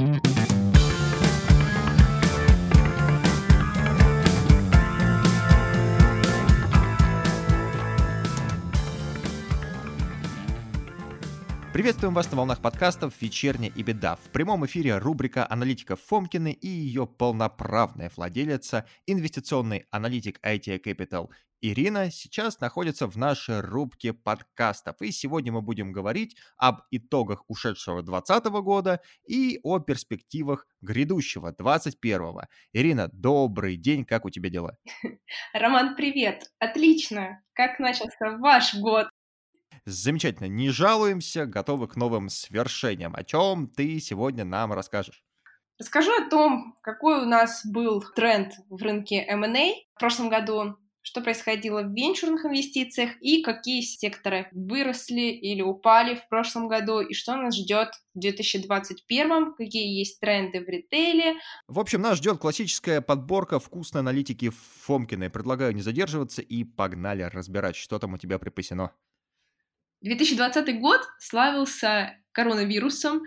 Mm-hmm. Приветствуем вас на волнах подкастов «Вечерняя и беда». В прямом эфире рубрика аналитиков Фомкины и ее полноправная владелица, инвестиционный аналитик IT Capital Ирина сейчас находится в нашей рубке подкастов. И сегодня мы будем говорить об итогах ушедшего 2020 года и о перспективах грядущего 2021. Ирина, добрый день, как у тебя дела? Роман, привет! Отлично! Как начался ваш год? Замечательно, не жалуемся, готовы к новым свершениям. О чем ты сегодня нам расскажешь? Расскажу о том, какой у нас был тренд в рынке M&A в прошлом году, что происходило в венчурных инвестициях и какие секторы выросли или упали в прошлом году и что нас ждет в 2021, какие есть тренды в ритейле. В общем, нас ждет классическая подборка вкусной аналитики Фомкиной. Предлагаю не задерживаться и погнали разбирать, что там у тебя припасено. 2020 год славился коронавирусом,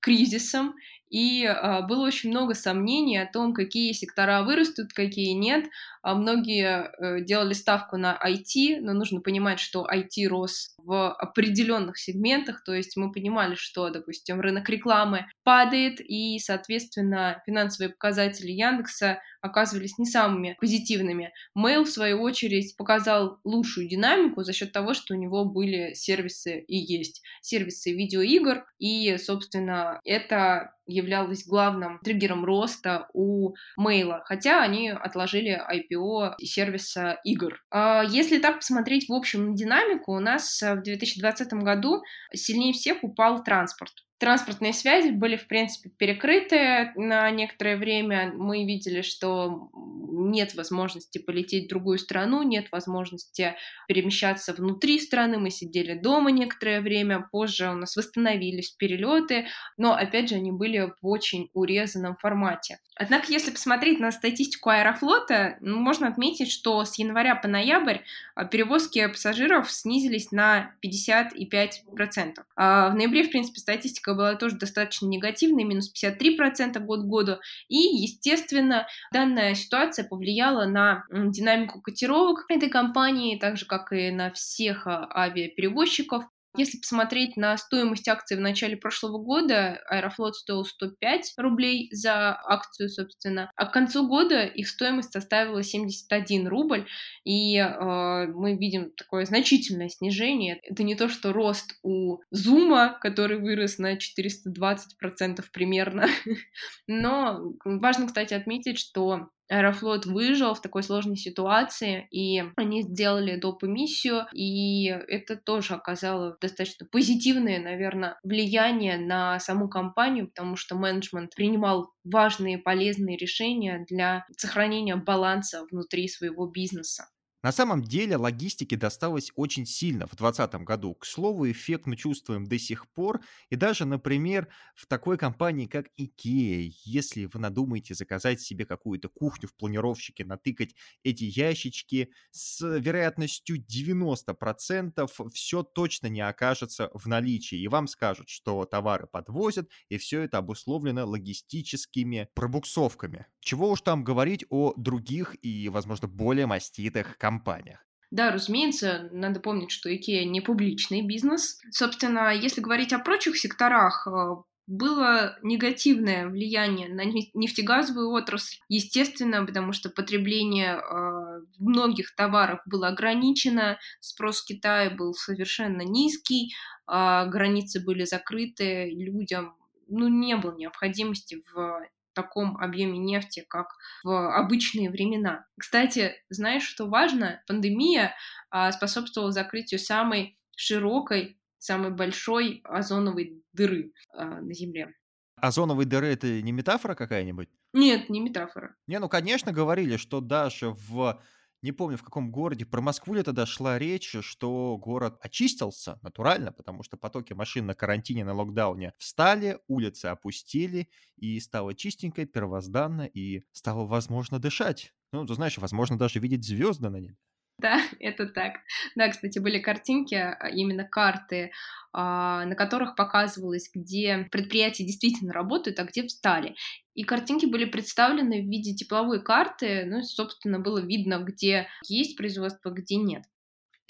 кризисом, и э, было очень много сомнений о том, какие сектора вырастут, какие нет. А многие э, делали ставку на IT, но нужно понимать, что IT рос в определенных сегментах, то есть мы понимали, что, допустим, рынок рекламы падает, и, соответственно, финансовые показатели Яндекса оказывались не самыми позитивными. Mail, в свою очередь, показал лучшую динамику за счет того, что у него были сервисы и есть сервисы видеоигр, и, собственно, это являлось главным триггером роста у Мейла, хотя они отложили IPO сервиса игр. А если так посмотреть в общем динамику, у нас в 2020 году сильнее всех упал транспорт транспортные связи были, в принципе, перекрыты на некоторое время. Мы видели, что нет возможности полететь в другую страну, нет возможности перемещаться внутри страны. Мы сидели дома некоторое время, позже у нас восстановились перелеты, но, опять же, они были в очень урезанном формате. Однако, если посмотреть на статистику Аэрофлота, ну, можно отметить, что с января по ноябрь а, перевозки пассажиров снизились на 55%. А в ноябре, в принципе, статистика статистика была тоже достаточно негативной, минус 53% год к году. И, естественно, данная ситуация повлияла на динамику котировок этой компании, так же, как и на всех а, авиаперевозчиков. Если посмотреть на стоимость акций в начале прошлого года, Аэрофлот стоил 105 рублей за акцию, собственно, а к концу года их стоимость составила 71 рубль, и э, мы видим такое значительное снижение. Это не то, что рост у Зума, который вырос на 420% примерно, но важно, кстати, отметить, что Аэрофлот выжил в такой сложной ситуации, и они сделали доп. эмиссию, и это тоже оказало достаточно позитивное, наверное, влияние на саму компанию, потому что менеджмент принимал важные полезные решения для сохранения баланса внутри своего бизнеса. На самом деле логистике досталось очень сильно в 2020 году. К слову, эффект мы чувствуем до сих пор. И даже, например, в такой компании, как IKEA, если вы надумаете заказать себе какую-то кухню в планировщике, натыкать эти ящички, с вероятностью 90% все точно не окажется в наличии. И вам скажут, что товары подвозят, и все это обусловлено логистическими пробуксовками. Чего уж там говорить о других и, возможно, более маститых компаниях компаниях. Да, разумеется, надо помнить, что IKEA не публичный бизнес. Собственно, если говорить о прочих секторах, э, было негативное влияние на нефтегазовую отрасль, естественно, потому что потребление э, многих товаров было ограничено, спрос Китая был совершенно низкий, э, границы были закрыты, людям ну, не было необходимости в таком объеме нефти, как в обычные времена. Кстати, знаешь, что важно? Пандемия а, способствовала закрытию самой широкой, самой большой озоновой дыры а, на Земле. Озоновой дыры это не метафора какая-нибудь? Нет, не метафора. Не, ну, конечно, говорили, что даже в не помню в каком городе, про Москву ли тогда шла речь, что город очистился натурально, потому что потоки машин на карантине, на локдауне встали, улицы опустили, и стало чистенько, первозданно, и стало возможно дышать. Ну, ты знаешь, возможно даже видеть звезды на небе. Да, это так. Да, кстати, были картинки, а, именно карты, а, на которых показывалось, где предприятия действительно работают, а где встали. И картинки были представлены в виде тепловой карты, ну, собственно, было видно, где есть производство, где нет.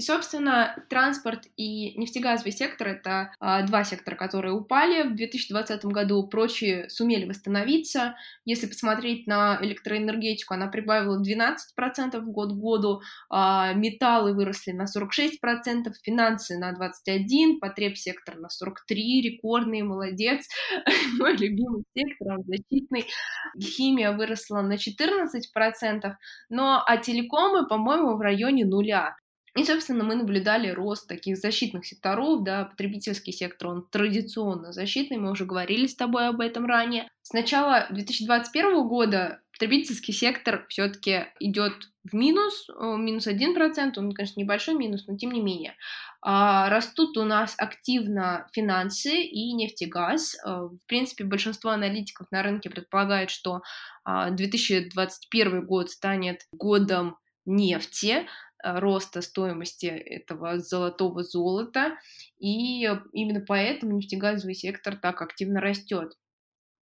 И, собственно, транспорт и нефтегазовый сектор — это а, два сектора, которые упали в 2020 году, прочие сумели восстановиться. Если посмотреть на электроэнергетику, она прибавила 12% год к году, а, металлы выросли на 46%, финансы на 21%, потребсектор на 43%, рекордный, молодец, мой любимый сектор, он защитный. Химия выросла на 14%, но а телекомы, по-моему, в районе нуля. И, собственно, мы наблюдали рост таких защитных секторов, да, потребительский сектор, он традиционно защитный, мы уже говорили с тобой об этом ранее. С начала 2021 года потребительский сектор все-таки идет в минус, э, минус 1%, он, конечно, небольшой минус, но тем не менее. А, растут у нас активно финансы и нефтегаз. Э, в принципе, большинство аналитиков на рынке предполагает, что 2021 а, год станет годом нефти, роста стоимости этого золотого золота, и именно поэтому нефтегазовый сектор так активно растет.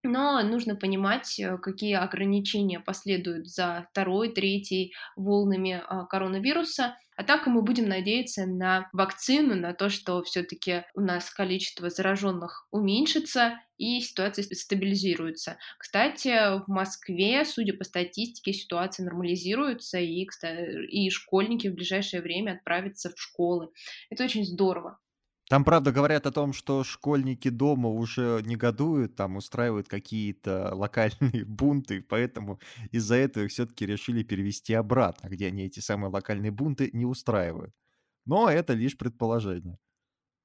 Но нужно понимать, э, какие ограничения последуют за второй, третьей волнами а, коронавируса. А так мы будем надеяться на вакцину, на то, что все-таки у нас количество зараженных уменьшится и ситуация стабилизируется. Кстати, в Москве, судя по статистике, ситуация нормализируется, и, и школьники в ближайшее время отправятся в школы. Это очень здорово. Там, правда, говорят о том, что школьники дома уже негодуют, там устраивают какие-то локальные бунты, поэтому из-за этого их все-таки решили перевести обратно, где они эти самые локальные бунты не устраивают. Но это лишь предположение.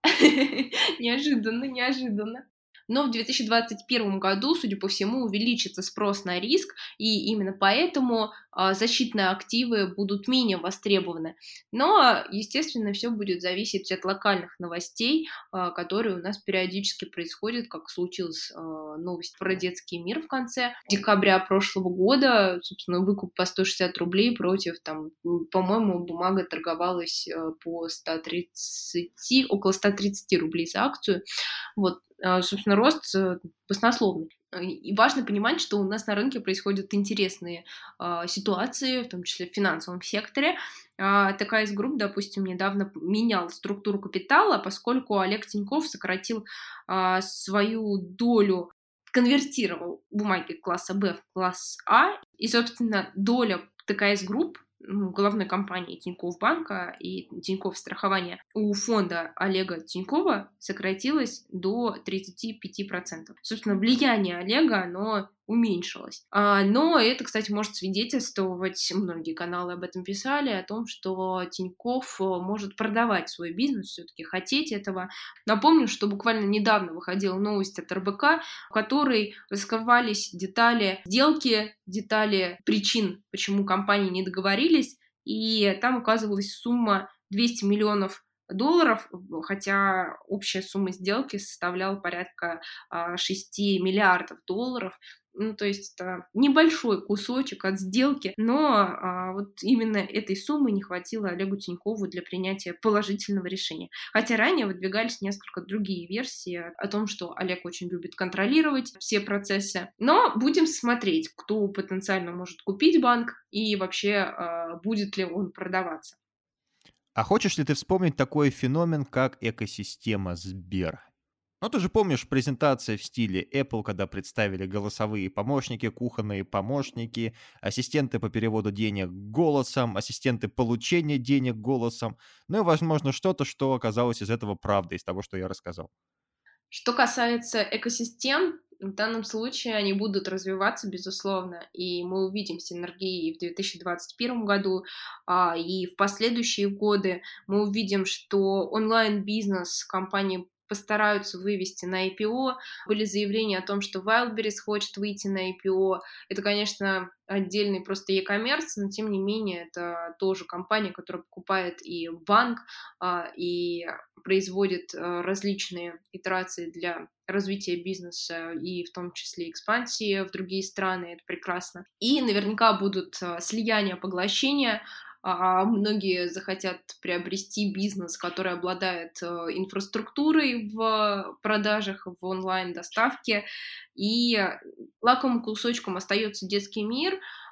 Неожиданно, неожиданно. Но в 2021 году, судя по всему, увеличится спрос на риск, и именно поэтому защитные активы будут менее востребованы. Но, естественно, все будет зависеть от локальных новостей, а, которые у нас периодически происходят, как случилась а, новость про детский мир в конце декабря прошлого года, собственно, выкуп по 160 рублей против, там, по-моему, бумага торговалась по 130, около 130 рублей за акцию. Вот, а, собственно, рост э, баснословный. И важно понимать, что у нас на рынке происходят интересные э, ситуации, в том числе в финансовом секторе. Э, такая из групп, допустим, недавно менял структуру капитала, поскольку Олег Тиньков сократил э, свою долю конвертировал бумаги класса Б в класс А, и, собственно, доля такая из групп головной компании Тинькофф банка и Тинькофф страхования у фонда Олега Тинькова сократилось до 35%. Собственно, влияние Олега, оно уменьшилось. А, но это, кстати, может свидетельствовать, многие каналы об этом писали, о том, что Тиньков э, может продавать свой бизнес, все-таки хотеть этого. Напомню, что буквально недавно выходила новость от РБК, в которой раскрывались детали сделки, детали причин, почему компании не договорились, и там указывалась сумма 200 миллионов долларов, хотя общая сумма сделки составляла порядка 6 а, миллиардов долларов. Ну, то есть это небольшой кусочек от сделки, но а, вот именно этой суммы не хватило Олегу Тинькову для принятия положительного решения. Хотя ранее выдвигались несколько другие версии о том, что Олег очень любит контролировать все процессы. Но будем смотреть, кто потенциально может купить банк и вообще а, будет ли он продаваться. А хочешь ли ты вспомнить такой феномен, как экосистема Сбер? Ну, ты же помнишь презентации в стиле Apple, когда представили голосовые помощники, кухонные помощники, ассистенты по переводу денег голосом, ассистенты получения денег голосом, ну и, возможно, что-то, что оказалось из этого правдой, из того, что я рассказал. Что касается экосистем, в данном случае они будут развиваться, безусловно, и мы увидим синергии в 2021 году, а, и в последующие годы мы увидим, что онлайн-бизнес компании постараются вывести на IPO. Были заявления о том, что Wildberries хочет выйти на IPO. Это, конечно, отдельный просто e-commerce, но тем не менее это тоже компания, которая покупает и банк, а, и производит а, различные итерации для развития бизнеса и в том числе экспансии в другие страны, это прекрасно. И наверняка будут а, слияния, поглощения, а многие захотят приобрести бизнес, который обладает э, инфраструктурой в продажах, в онлайн-доставке, и лакомым кусочком остается детский мир — а,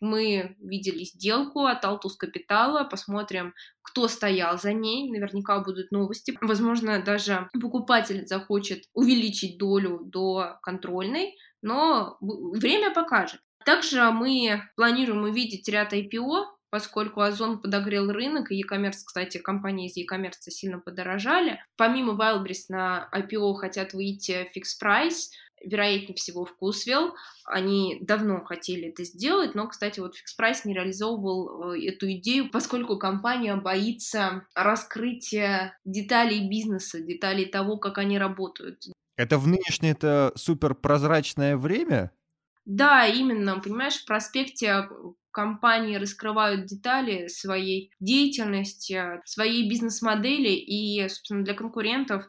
мы видели сделку от Altus Капитала, посмотрим, кто стоял за ней, наверняка будут новости. Возможно, даже покупатель захочет увеличить долю до контрольной, но время покажет. Также мы планируем увидеть ряд IPO, поскольку Озон подогрел рынок, и e-commerce, кстати, компании из e-commerce сильно подорожали. Помимо Wildberries на IPO хотят выйти Fix Price, вероятнее всего, вкусвел. Они давно хотели это сделать, но, кстати, вот Price не реализовывал э, эту идею, поскольку компания боится раскрытия деталей бизнеса, деталей того, как они работают. Это в нынешнее это суперпрозрачное время? Да, именно, понимаешь, в проспекте компании раскрывают детали своей деятельности, своей бизнес-модели, и, собственно, для конкурентов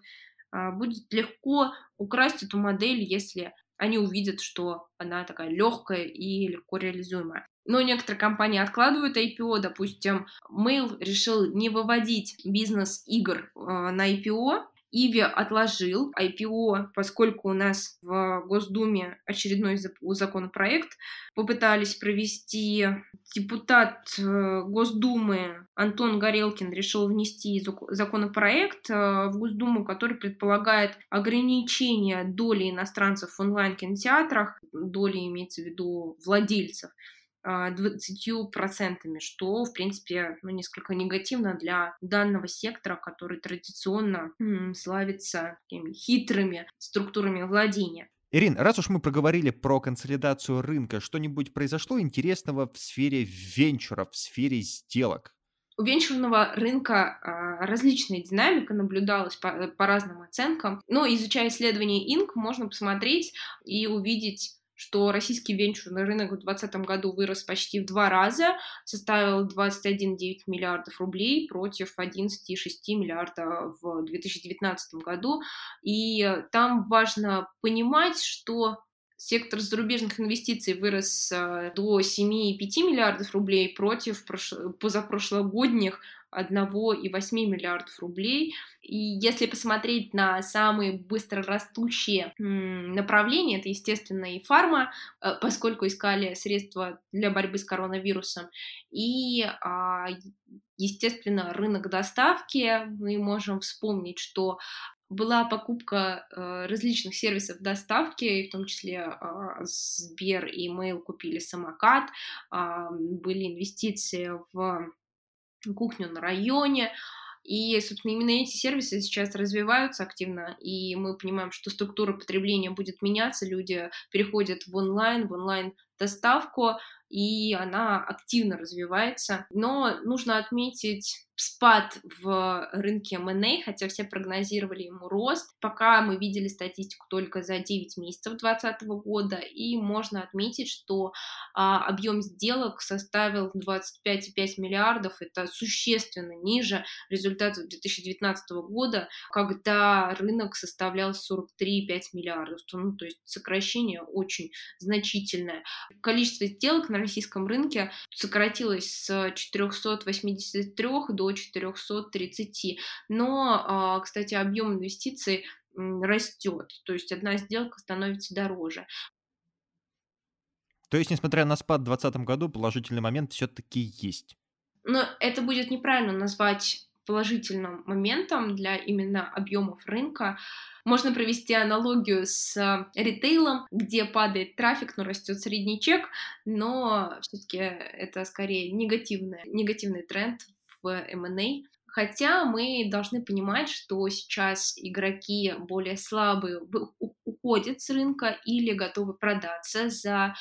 будет легко украсть эту модель, если они увидят, что она такая легкая и легко реализуемая. Но некоторые компании откладывают IPO, допустим, Mail решил не выводить бизнес игр а, на IPO, Иви отложил IPO, поскольку у нас в Госдуме очередной законопроект попытались провести. Депутат э, Госдумы Антон Горелкин решил внести законопроект э, в Госдуму, который предполагает ограничение доли иностранцев в онлайн-кинотеатрах, доли имеется в виду владельцев, 20%, а, что, в принципе, ну, несколько негативно для данного сектора, который традиционно м, славится такими хитрыми структурами владения. Ирин, раз уж мы проговорили про консолидацию рынка, что-нибудь произошло интересного в сфере венчуров, в сфере сделок? У венчурного рынка а, различная динамика наблюдалась по, по разным оценкам, но изучая исследования Inc., можно посмотреть и увидеть что российский венчурный рынок в 2020 году вырос почти в два раза, составил 21,9 миллиардов рублей против 11,6 миллиарда в 2019 году. И там важно понимать, что сектор зарубежных инвестиций вырос э, до 7,5 миллиардов рублей против позапрошлогодних 1,8 миллиардов рублей. И если посмотреть на самые быстро растущие направления, это, естественно, и фарма, э, поскольку искали средства для борьбы с коронавирусом, и, а, естественно, рынок доставки. Мы можем вспомнить, что была покупка э, различных сервисов доставки, в том числе э, Сбер и Mail купили самокат, э, были инвестиции в кухню на районе. И, собственно, именно эти сервисы сейчас развиваются активно, и мы понимаем, что структура потребления будет меняться, люди переходят в онлайн, в онлайн-доставку, и она активно развивается. Но нужно отметить спад в рынке M&A, хотя все прогнозировали ему рост. Пока мы видели статистику только за 9 месяцев 2020 года, и можно отметить, что а, объем сделок составил 25,5 миллиардов. Это существенно ниже результатов 2019 года, когда рынок составлял 43,5 миллиардов. Ну, то есть сокращение очень значительное. Количество сделок на российском рынке сократилось с 483 до 430. Но, а, кстати, объем инвестиций растет, то есть одна сделка становится дороже. То есть, несмотря на спад в 2020 году, положительный момент все-таки есть. Но это будет неправильно назвать положительным моментом для именно объемов рынка. Можно провести аналогию с ритейлом, где падает трафик, но растет средний чек, но все-таки это скорее негативный, негативный тренд в M&A. Хотя мы должны понимать, что сейчас игроки более слабые уходят с рынка или готовы продаться за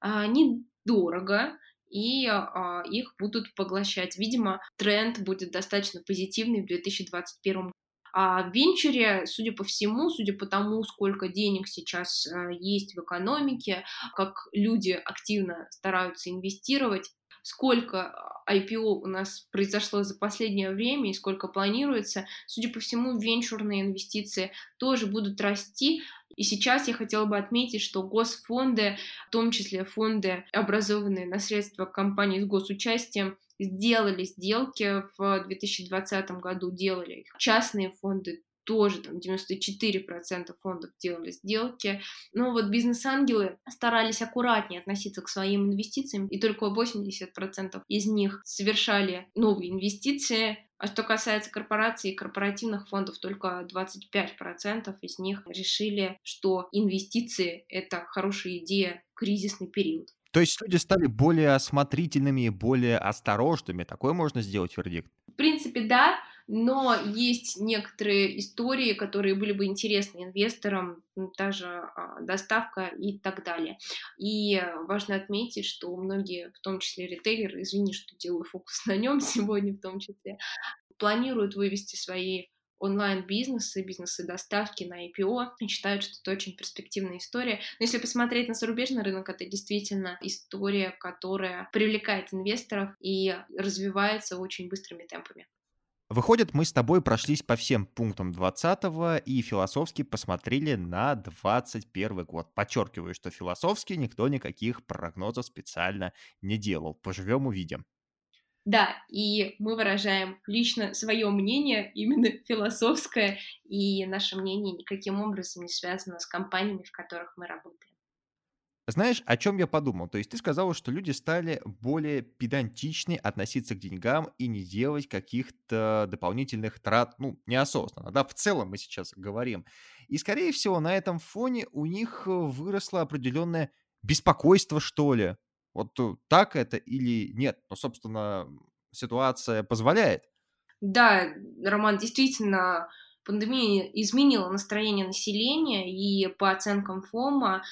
а, недорого, и а, их будут поглощать. Видимо, тренд будет достаточно позитивный в 2021 году. А в венчуре, судя по всему, судя по тому, сколько денег сейчас а, есть в экономике, как люди активно стараются инвестировать, сколько IPO у нас произошло за последнее время и сколько планируется, судя по всему, венчурные инвестиции тоже будут расти. И сейчас я хотела бы отметить, что госфонды, в том числе фонды, образованные на средства компаний с госучастием, сделали сделки в 2020 году, делали их. Частные фонды тоже там 94% фондов делали сделки. Но вот бизнес-ангелы старались аккуратнее относиться к своим инвестициям, и только 80% из них совершали новые инвестиции. А что касается корпораций и корпоративных фондов, только 25% из них решили, что инвестиции — это хорошая идея в кризисный период. То есть люди стали более осмотрительными, более осторожными. Такое можно сделать вердикт? В принципе, да но есть некоторые истории, которые были бы интересны инвесторам, та же а, доставка и так далее. И важно отметить, что многие, в том числе ритейлеры, извини, что делаю фокус на нем сегодня в том числе, планируют вывести свои онлайн-бизнесы, бизнесы доставки на IPO и считают, что это очень перспективная история. Но если посмотреть на зарубежный рынок, это действительно история, которая привлекает инвесторов и развивается очень быстрыми темпами. Выходит, мы с тобой прошлись по всем пунктам 20 и философски посмотрели на 21 год. Подчеркиваю, что философски никто никаких прогнозов специально не делал. Поживем увидим. Да, и мы выражаем лично свое мнение, именно философское, и наше мнение никаким образом не связано с компаниями, в которых мы работаем. Знаешь, о чем я подумал? То есть ты сказала, что люди стали более педантичнее относиться к деньгам и не делать каких-то дополнительных трат, ну, неосознанно, да, в целом мы сейчас говорим. И, скорее всего, на этом фоне у них выросло определенное беспокойство, что ли. Вот э, так это или нет? Ну, собственно, ситуация позволяет. Да, Роман, действительно, пандемия изменила настроение населения, и по оценкам ФОМа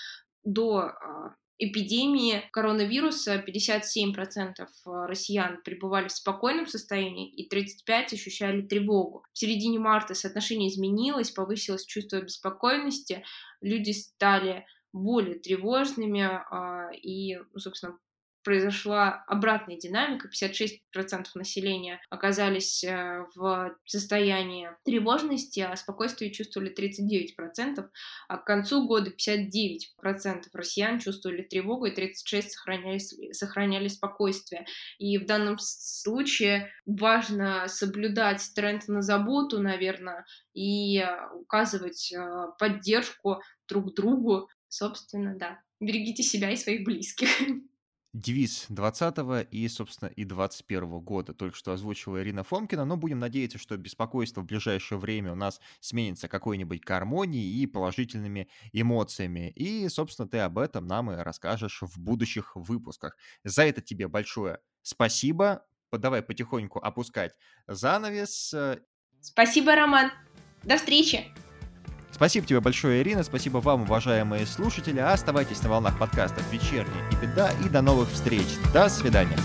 до а, эпидемии коронавируса 57% а, россиян пребывали в спокойном состоянии и 35% ощущали тревогу. В середине марта соотношение изменилось, повысилось чувство беспокойности, люди стали более тревожными а, и, ну, собственно, произошла обратная динамика. 56% населения оказались э, в состоянии тревожности, а спокойствие чувствовали 39%, а к концу года 59% россиян чувствовали тревогу, и 36% сохраняли, сохраняли спокойствие. И в данном случае важно соблюдать тренд на заботу, наверное, и указывать э, поддержку друг другу. Собственно, да. Берегите себя и своих близких. девиз 20 и, собственно, и 21 года только что озвучила Ирина Фомкина, но будем надеяться, что беспокойство в ближайшее время у нас сменится какой-нибудь гармонией и положительными эмоциями. И, собственно, ты об этом нам и расскажешь в будущих выпусках. За это тебе большое спасибо. Давай потихоньку опускать занавес. Спасибо, Роман. До встречи. Спасибо тебе большое, Ирина. Спасибо вам, уважаемые слушатели. Оставайтесь на волнах подкастов «Вечерний и беда». И до новых встреч. До свидания.